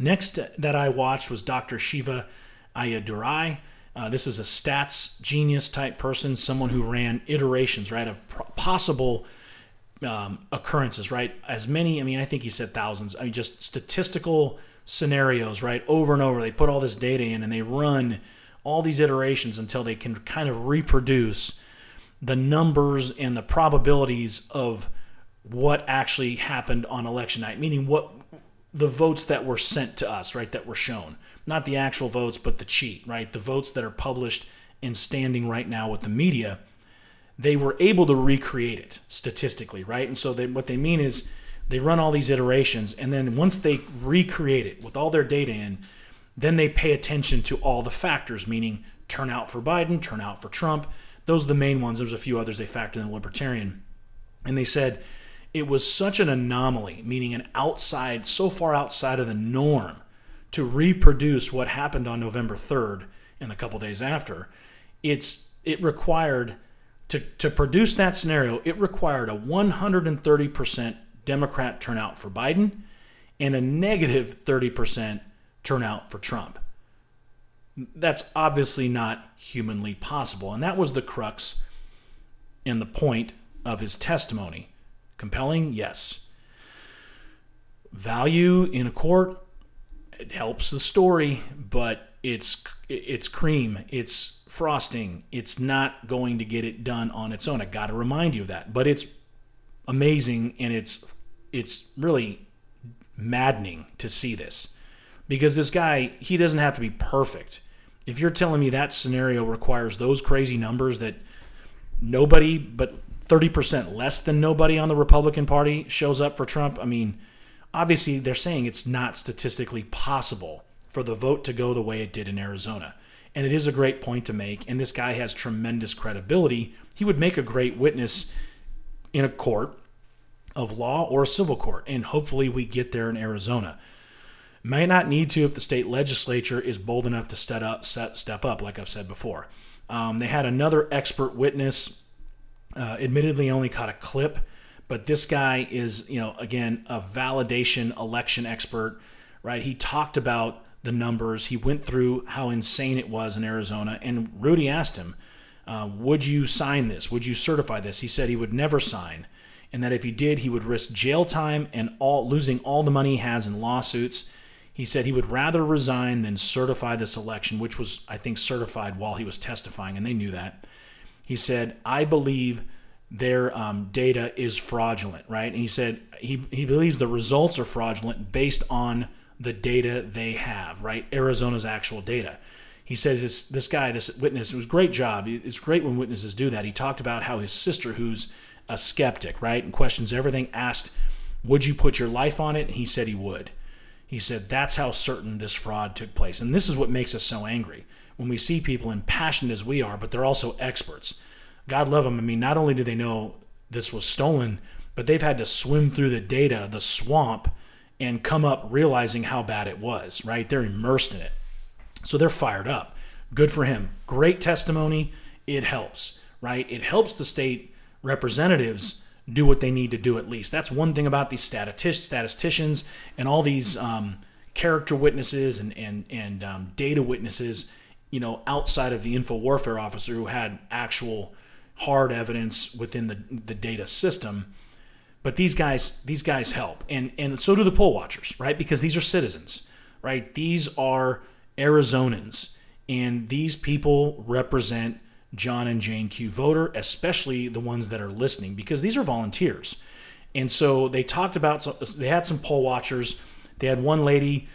next that I watched was Dr. Shiva Ayyadurai. Uh, this is a stats genius type person, someone who ran iterations, right, of possible um, occurrences, right? As many, I mean, I think he said thousands. I mean, just statistical scenarios, right? Over and over. They put all this data in and they run all these iterations until they can kind of reproduce the numbers and the probabilities of what actually happened on election night, meaning what the votes that were sent to us, right? That were shown. Not the actual votes, but the cheat, right? The votes that are published and standing right now with the media they were able to recreate it statistically, right? And so they, what they mean is they run all these iterations, and then once they recreate it with all their data in, then they pay attention to all the factors, meaning turnout for Biden, turnout for Trump. Those are the main ones. There's a few others they factored in the Libertarian. And they said it was such an anomaly, meaning an outside, so far outside of the norm, to reproduce what happened on November 3rd and a couple days after. It's it required to, to produce that scenario, it required a 130% Democrat turnout for Biden and a negative 30% turnout for Trump. That's obviously not humanly possible. And that was the crux and the point of his testimony. Compelling? Yes. Value in a court? It helps the story, but it's it's cream. It's frosting. It's not going to get it done on its own. I got to remind you of that. But it's amazing and it's it's really maddening to see this. Because this guy, he doesn't have to be perfect. If you're telling me that scenario requires those crazy numbers that nobody but 30% less than nobody on the Republican Party shows up for Trump, I mean, obviously they're saying it's not statistically possible for the vote to go the way it did in Arizona. And it is a great point to make. And this guy has tremendous credibility. He would make a great witness in a court of law or a civil court. And hopefully we get there in Arizona. Might not need to if the state legislature is bold enough to step up, set, step up like I've said before. Um, they had another expert witness. Uh, admittedly, only caught a clip, but this guy is, you know, again, a validation election expert, right? He talked about the numbers. He went through how insane it was in Arizona. And Rudy asked him, uh, Would you sign this? Would you certify this? He said he would never sign. And that if he did, he would risk jail time and all losing all the money he has in lawsuits. He said he would rather resign than certify this election, which was, I think, certified while he was testifying, and they knew that. He said, I believe their um, data is fraudulent, right? And he said he, he believes the results are fraudulent based on the data they have, right? Arizona's actual data. He says this this guy, this witness, it was great job. It's great when witnesses do that. He talked about how his sister, who's a skeptic, right, and questions everything, asked, "Would you put your life on it?" And he said he would. He said that's how certain this fraud took place. And this is what makes us so angry when we see people impassioned as we are, but they're also experts. God love them. I mean, not only do they know this was stolen, but they've had to swim through the data, the swamp, and come up realizing how bad it was, right? They're immersed in it. So they're fired up. Good for him. Great testimony. It helps, right? It helps the state representatives do what they need to do at least. That's one thing about these statisticians and all these um, character witnesses and, and, and um, data witnesses, you know, outside of the info warfare officer who had actual hard evidence within the, the data system. But these guys, these guys help. And, and so do the poll watchers, right? Because these are citizens, right? These are Arizonans. And these people represent John and Jane Q voter, especially the ones that are listening, because these are volunteers. And so they talked about, they had some poll watchers. They had one lady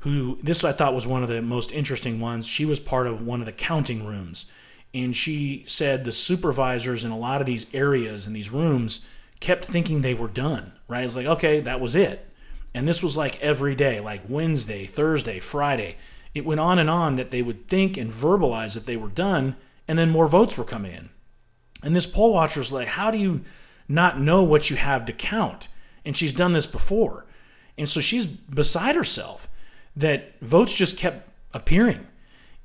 who, this I thought was one of the most interesting ones. She was part of one of the counting rooms. And she said the supervisors in a lot of these areas in these rooms kept thinking they were done, right? It's like, okay, that was it. And this was like every day, like Wednesday, Thursday, Friday. It went on and on that they would think and verbalize that they were done and then more votes were coming in. And this poll watcher is like, how do you not know what you have to count? And she's done this before. And so she's beside herself that votes just kept appearing.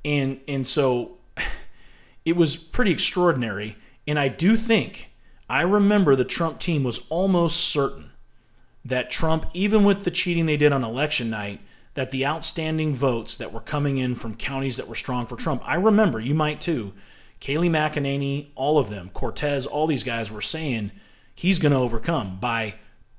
And and so it was pretty extraordinary. And I do think I remember the Trump team was almost certain that Trump, even with the cheating they did on election night, that the outstanding votes that were coming in from counties that were strong for Trump, I remember, you might too, Kayleigh McEnany, all of them, Cortes, all these guys were saying he's going to overcome by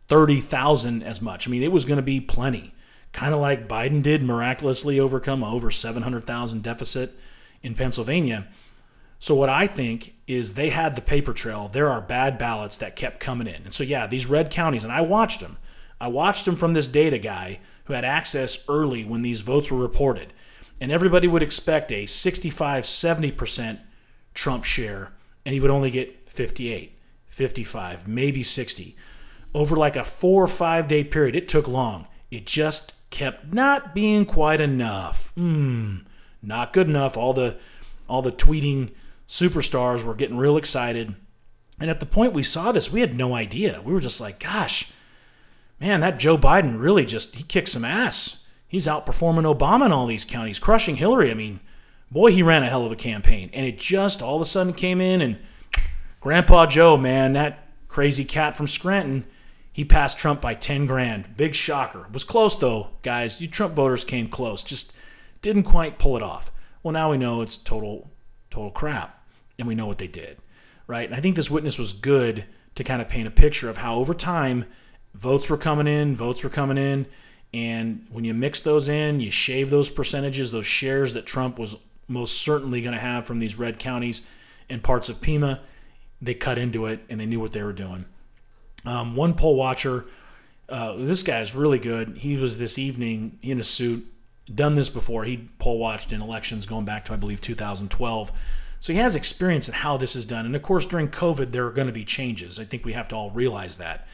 30,000 as much. I mean, it was going to be plenty. Kind of like Biden did miraculously overcome over 700,000 deficit in Pennsylvania. So, what I think is they had the paper trail. There are bad ballots that kept coming in. And so, yeah, these red counties, and I watched them. I watched them from this data guy who had access early when these votes were reported. And everybody would expect a 65, 70% Trump share, and he would only get 58, 55, maybe 60. Over like a four or five day period, it took long. It just kept not being quite enough. Hmm, not good enough. All the all the tweeting superstars were getting real excited. And at the point we saw this, we had no idea. We were just like, gosh, man, that Joe Biden really just he kicked some ass. He's outperforming Obama in all these counties, crushing Hillary. I mean, boy, he ran a hell of a campaign. And it just all of a sudden came in, and Grandpa Joe, man, that crazy cat from Scranton, he passed Trump by 10 grand. Big shocker. Was close, though, guys. You Trump voters came close. Just didn't quite pull it off. Well, now we know it's total, total crap. And we know what they did, right? And I think this witness was good to kind of paint a picture of how over time votes were coming in, votes were coming in. And when you mix those in, you shave those percentages, those shares that Trump was most certainly going to have from these red counties and parts of Pima. They cut into it and they knew what they were doing. Um, one poll watcher, uh, this guy is really good. He was this evening in a suit, done this before. He poll watched in elections going back to, I believe, 2012. So he has experience in how this is done. And of course, during COVID, there are going to be changes. I think we have to all realize that.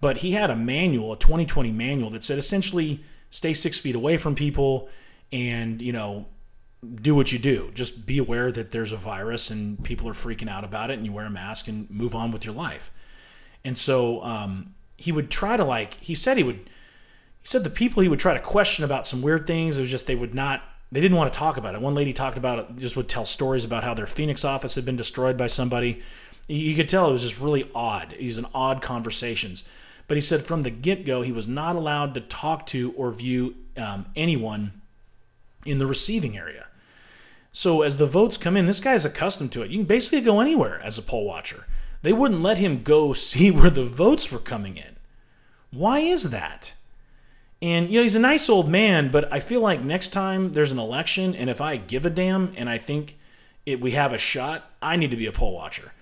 But he had a manual, a 2020 manual that said essentially stay six feet away from people and, you know, do what you do. Just be aware that there's a virus and people are freaking out about it, and you wear a mask and move on with your life. And so um, he would try to like he said he would. He said the people he would try to question about some weird things. It was just they would not. They didn't want to talk about it. One lady talked about it. Just would tell stories about how their Phoenix office had been destroyed by somebody. You could tell it was just really odd. He's an odd conversations. But he said from the get go, he was not allowed to talk to or view um, anyone in the receiving area. So as the votes come in, this guy's accustomed to it. You can basically go anywhere as a poll watcher. They wouldn't let him go see where the votes were coming in. Why is that? And you know, he's a nice old man, but I feel like next time there's an election and if I give a damn and I think it, we have a shot, I need to be a poll watcher.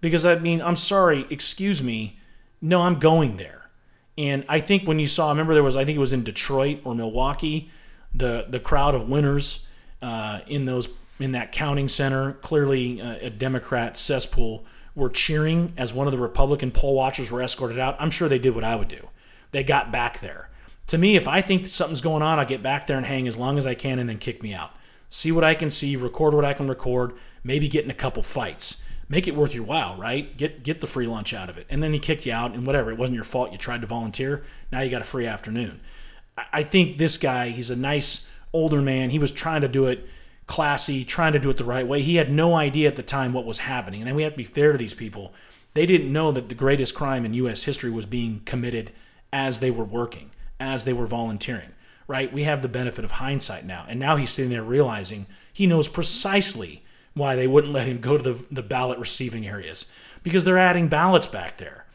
Because I mean, I'm sorry, excuse me, no, I'm going there. And I think when you saw, I remember there was, I think it was in Detroit or Milwaukee, the the crowd of winners uh, in those in that counting center, clearly uh, a Democrat cesspool, were cheering as one of the Republican poll watchers were escorted out. I'm sure they did what I would do. They got back there To me, if I think something's going on, I'll get back there and hang as long as I can and then kick me out. See what I can see, record what I can record, maybe get in a couple fights. Make it worth your while, right? Get get the free lunch out of it. And then he kicked you out and whatever. It wasn't your fault. You tried to volunteer. Now you got a free afternoon. I think this guy, he's a nice older man. He was trying to do it classy, trying to do it the right way. He had no idea at the time what was happening. And we have to be fair to these people. They didn't know that the greatest crime in U.S. history was being committed as they were working, as they were volunteering, right? We have the benefit of hindsight now. And now he's sitting there realizing he knows precisely why they wouldn't let him go to the, the ballot receiving areas because they're adding ballots back there,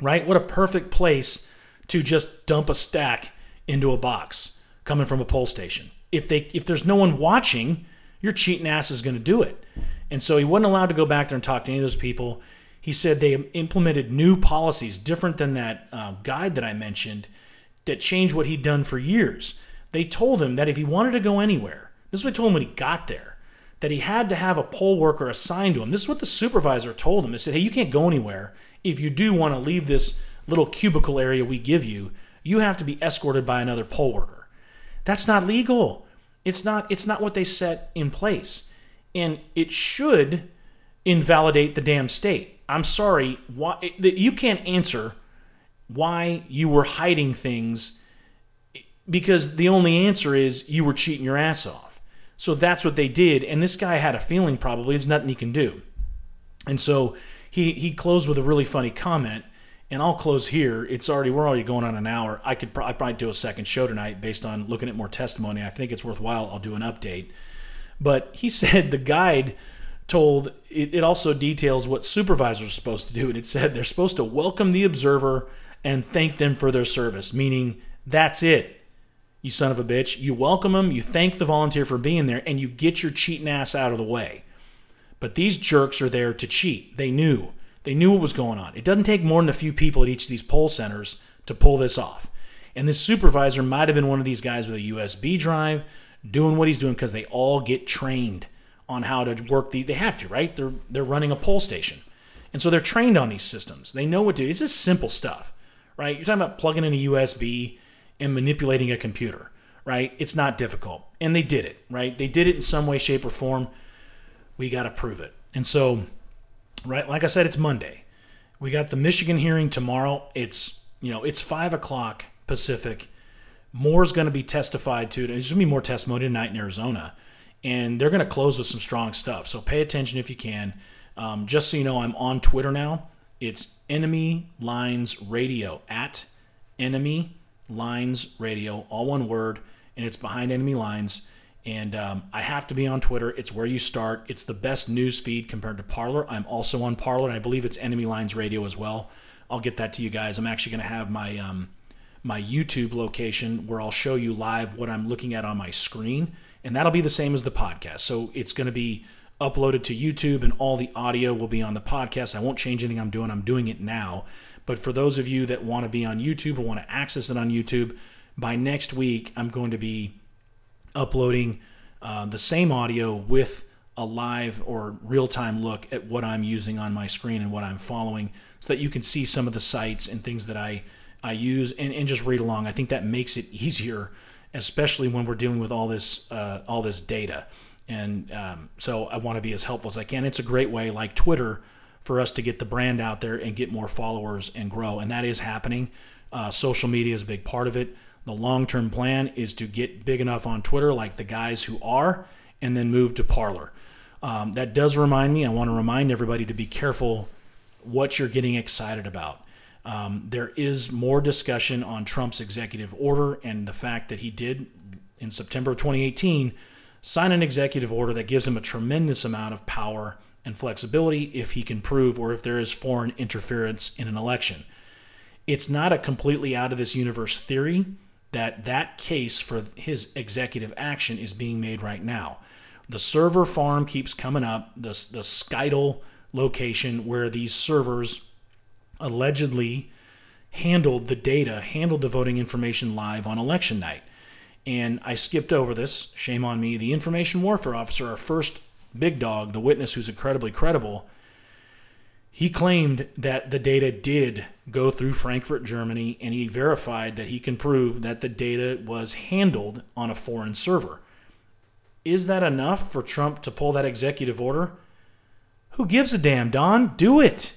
right? What a perfect place to just dump a stack into a box coming from a poll station if they if there's no one watching, your cheating ass is going to do it. And so he wasn't allowed to go back there and talk to any of those people. He said they implemented new policies different than that uh, guide that I mentioned that changed what he'd done for years. They told him that if he wanted to go anywhere, this is what I told him when he got there, that he had to have a poll worker assigned to him. This is what the supervisor told him. They said, hey, you can't go anywhere. If you do want to leave this little cubicle area we give you, you have to be escorted by another poll worker. That's not legal. It's not it's not what they set in place. And it should invalidate the damn state. I'm sorry, why you can't answer why you were hiding things because the only answer is you were cheating your ass off. So that's what they did and this guy had a feeling probably there's nothing he can do. And so he he closed with a really funny comment and I'll close here. It's already we're already going on an hour. I could I probably do a second show tonight based on looking at more testimony. I think it's worthwhile. I'll do an update. But he said the guide told it, it also details what supervisors are supposed to do, and it said they're supposed to welcome the observer and thank them for their service. Meaning that's it. You son of a bitch. You welcome them, you thank the volunteer for being there, and you get your cheating ass out of the way. But these jerks are there to cheat. They knew. They knew what was going on. It doesn't take more than a few people at each of these poll centers to pull this off. And this supervisor might have been one of these guys with a USB drive doing what he's doing because they all get trained on how to work the they have to, right? They're they're running a poll station. And so they're trained on these systems. They know what to do. It's just simple stuff, right? You're talking about plugging in a USB and manipulating a computer, right? It's not difficult. And they did it, right? They did it in some way, shape, or form. We got to prove it. And so right? Like I said, it's Monday. We got the Michigan hearing tomorrow. It's you know it's five o'clock Pacific. More's going to be testified to. There's going to be more testimony tonight in Arizona, and they're going to close with some strong stuff. So pay attention if you can. Um, just so you know, I'm on Twitter now. It's Enemy Lines Radio at Enemy Lines Radio, all one word, and it's behind Enemy Lines. And um, I have to be on Twitter. It's where you start. It's the best news feed compared to Parler. I'm also on Parler, and I believe it's Enemy Lines Radio as well. I'll get that to you guys. I'm actually going to have my um, my YouTube location where I'll show you live what I'm looking at on my screen, and that'll be the same as the podcast. So it's going to be uploaded to YouTube, and all the audio will be on the podcast. I won't change anything I'm doing. I'm doing it now. But for those of you that want to be on YouTube or want to access it on YouTube, by next week I'm going to be uploading uh, the same audio with a live or real time look at what I'm using on my screen and what I'm following so that you can see some of the sites and things that I, I use and, and just read along. I think that makes it easier, especially when we're dealing with all this, uh, all this data. And um, so I want to be as helpful as I can. It's a great way, like Twitter, for us to get the brand out there and get more followers and grow. And that is happening. Uh, social media is a big part of it. The long term plan is to get big enough on Twitter, like the guys who are, and then move to Parler. Um, that does remind me, I want to remind everybody to be careful what you're getting excited about. Um, there is more discussion on Trump's executive order and the fact that he did, in September of 2018, sign an executive order that gives him a tremendous amount of power and flexibility if he can prove or if there is foreign interference in an election. It's not a completely out of this universe theory that that case for his executive action is being made right now. The server farm keeps coming up, the, the Scytl location where these servers allegedly handled the data, handled the voting information live on election night. And I skipped over this, shame on me. The information warfare officer, our first big dog, the witness who's incredibly credible, he claimed that the data did go through Frankfurt, Germany, and he verified that he can prove that the data was handled on a foreign server. Is that enough for Trump to pull that executive order? Who gives a damn, Don? Do it,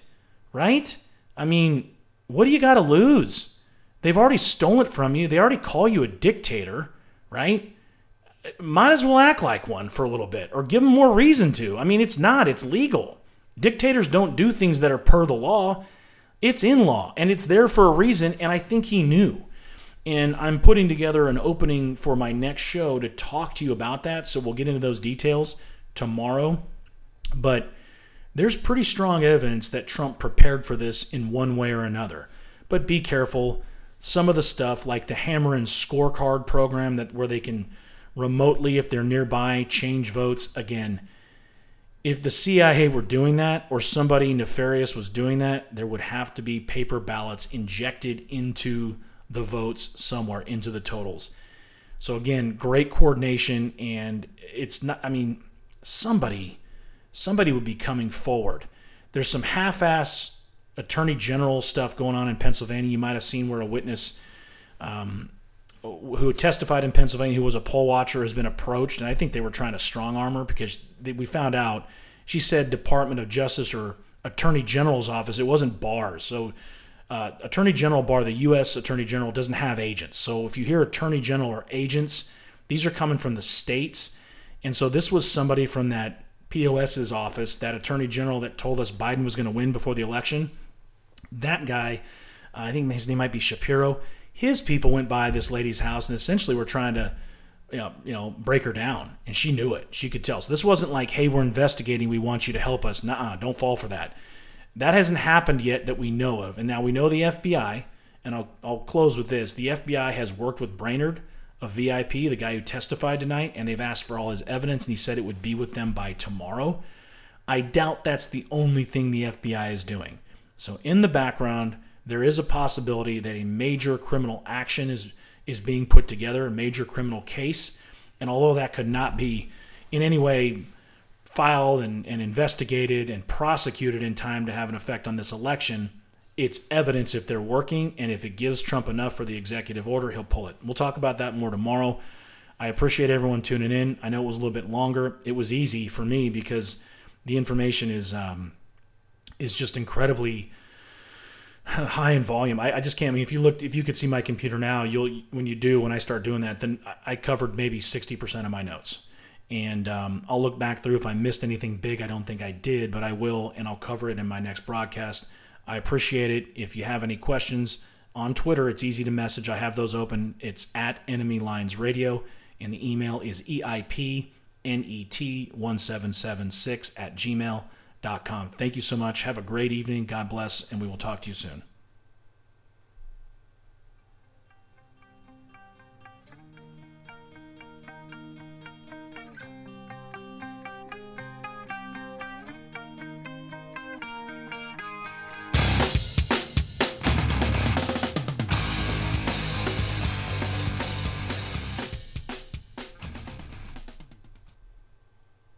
right? I mean, what do you got to lose? They've already stolen it from you. They already call you a dictator, right? Might as well act like one for a little bit or give them more reason to. I mean, it's not, it's legal. Dictators don't do things that are per the law. It's in law and it's there for a reason. And I think he knew. And I'm putting together an opening for my next show to talk to you about that. So we'll get into those details tomorrow. But there's pretty strong evidence that Trump prepared for this in one way or another. But be careful. Some of the stuff, like the Hammer and Scorecard program, that where they can remotely, if they're nearby, change votes. Again, if the CIA were doing that or somebody nefarious was doing that, there would have to be paper ballots injected into the votes somewhere, into the totals. So again, great coordination and it's not I mean, somebody somebody would be coming forward. There's some half-ass attorney general stuff going on in Pennsylvania. You might have seen where a witness um, who testified in Pennsylvania, who was a poll watcher, has been approached, and I think they were trying to strong arm her because they, we found out she said Department of Justice or Attorney General's office. It wasn't bars, So, uh, Attorney General Barr, the U.S. Attorney General, doesn't have agents. So, if you hear Attorney General or agents, these are coming from the states. And so, this was somebody from that POS's office, that Attorney General that told us Biden was going to win before the election. That guy, uh, I think his name might be Shapiro his people went by this lady's house and essentially were trying to you know, you know, break her down, and she knew it. She could tell. So this wasn't like, "Hey, we're investigating. We want you to help us." Nah, don't fall for that. That hasn't happened yet that we know of. And now we know the FBI, and I'll I'll close with this: the FBI has worked with Braynard a VIP, the guy who testified tonight, and they've asked for all his evidence, and he said it would be with them by tomorrow. I doubt that's the only thing the FBI is doing. So in the background there is a possibility that a major criminal action is is being put together, a major criminal case. And although that could not be in any way filed and, and investigated and prosecuted in time to have an effect on this election, it's evidence if they're working and if it gives Trump enough for the executive order, he'll pull it. We'll talk about that more tomorrow. I appreciate everyone tuning in. I know it was a little bit longer. It was easy for me because the information is um, is just incredibly high in volume. I, I, just can't. I mean, if you looked, if you could see my computer now, you'll when you do when I start doing that, then I covered maybe sixty percent of my notes, and um, I'll look back through if I missed anything big. I don't think I did, but I will, and I'll cover it in my next broadcast. I appreciate it. If you have any questions on Twitter, it's easy to message. I have those open. It's at Enemy Lines Radio, and the email is eipnet1776 at gmail.com. Thank you so much. Have a great evening. God bless, and we will talk to you soon.